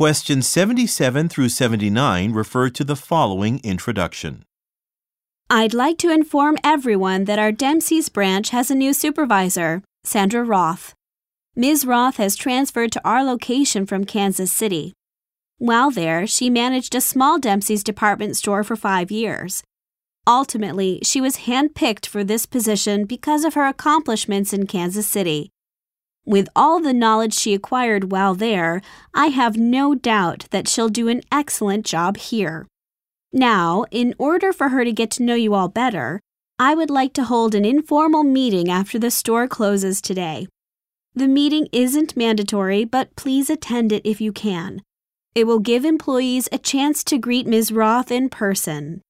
Questions 77 through 79 refer to the following introduction. I'd like to inform everyone that our Dempsey's branch has a new supervisor, Sandra Roth. Ms. Roth has transferred to our location from Kansas City. While there, she managed a small Dempsey's department store for five years. Ultimately, she was handpicked for this position because of her accomplishments in Kansas City. With all the knowledge she acquired while there, I have no doubt that she'll do an excellent job here. Now, in order for her to get to know you all better, I would like to hold an informal meeting after the store closes today. The meeting isn't mandatory, but please attend it if you can. It will give employees a chance to greet Ms. Roth in person.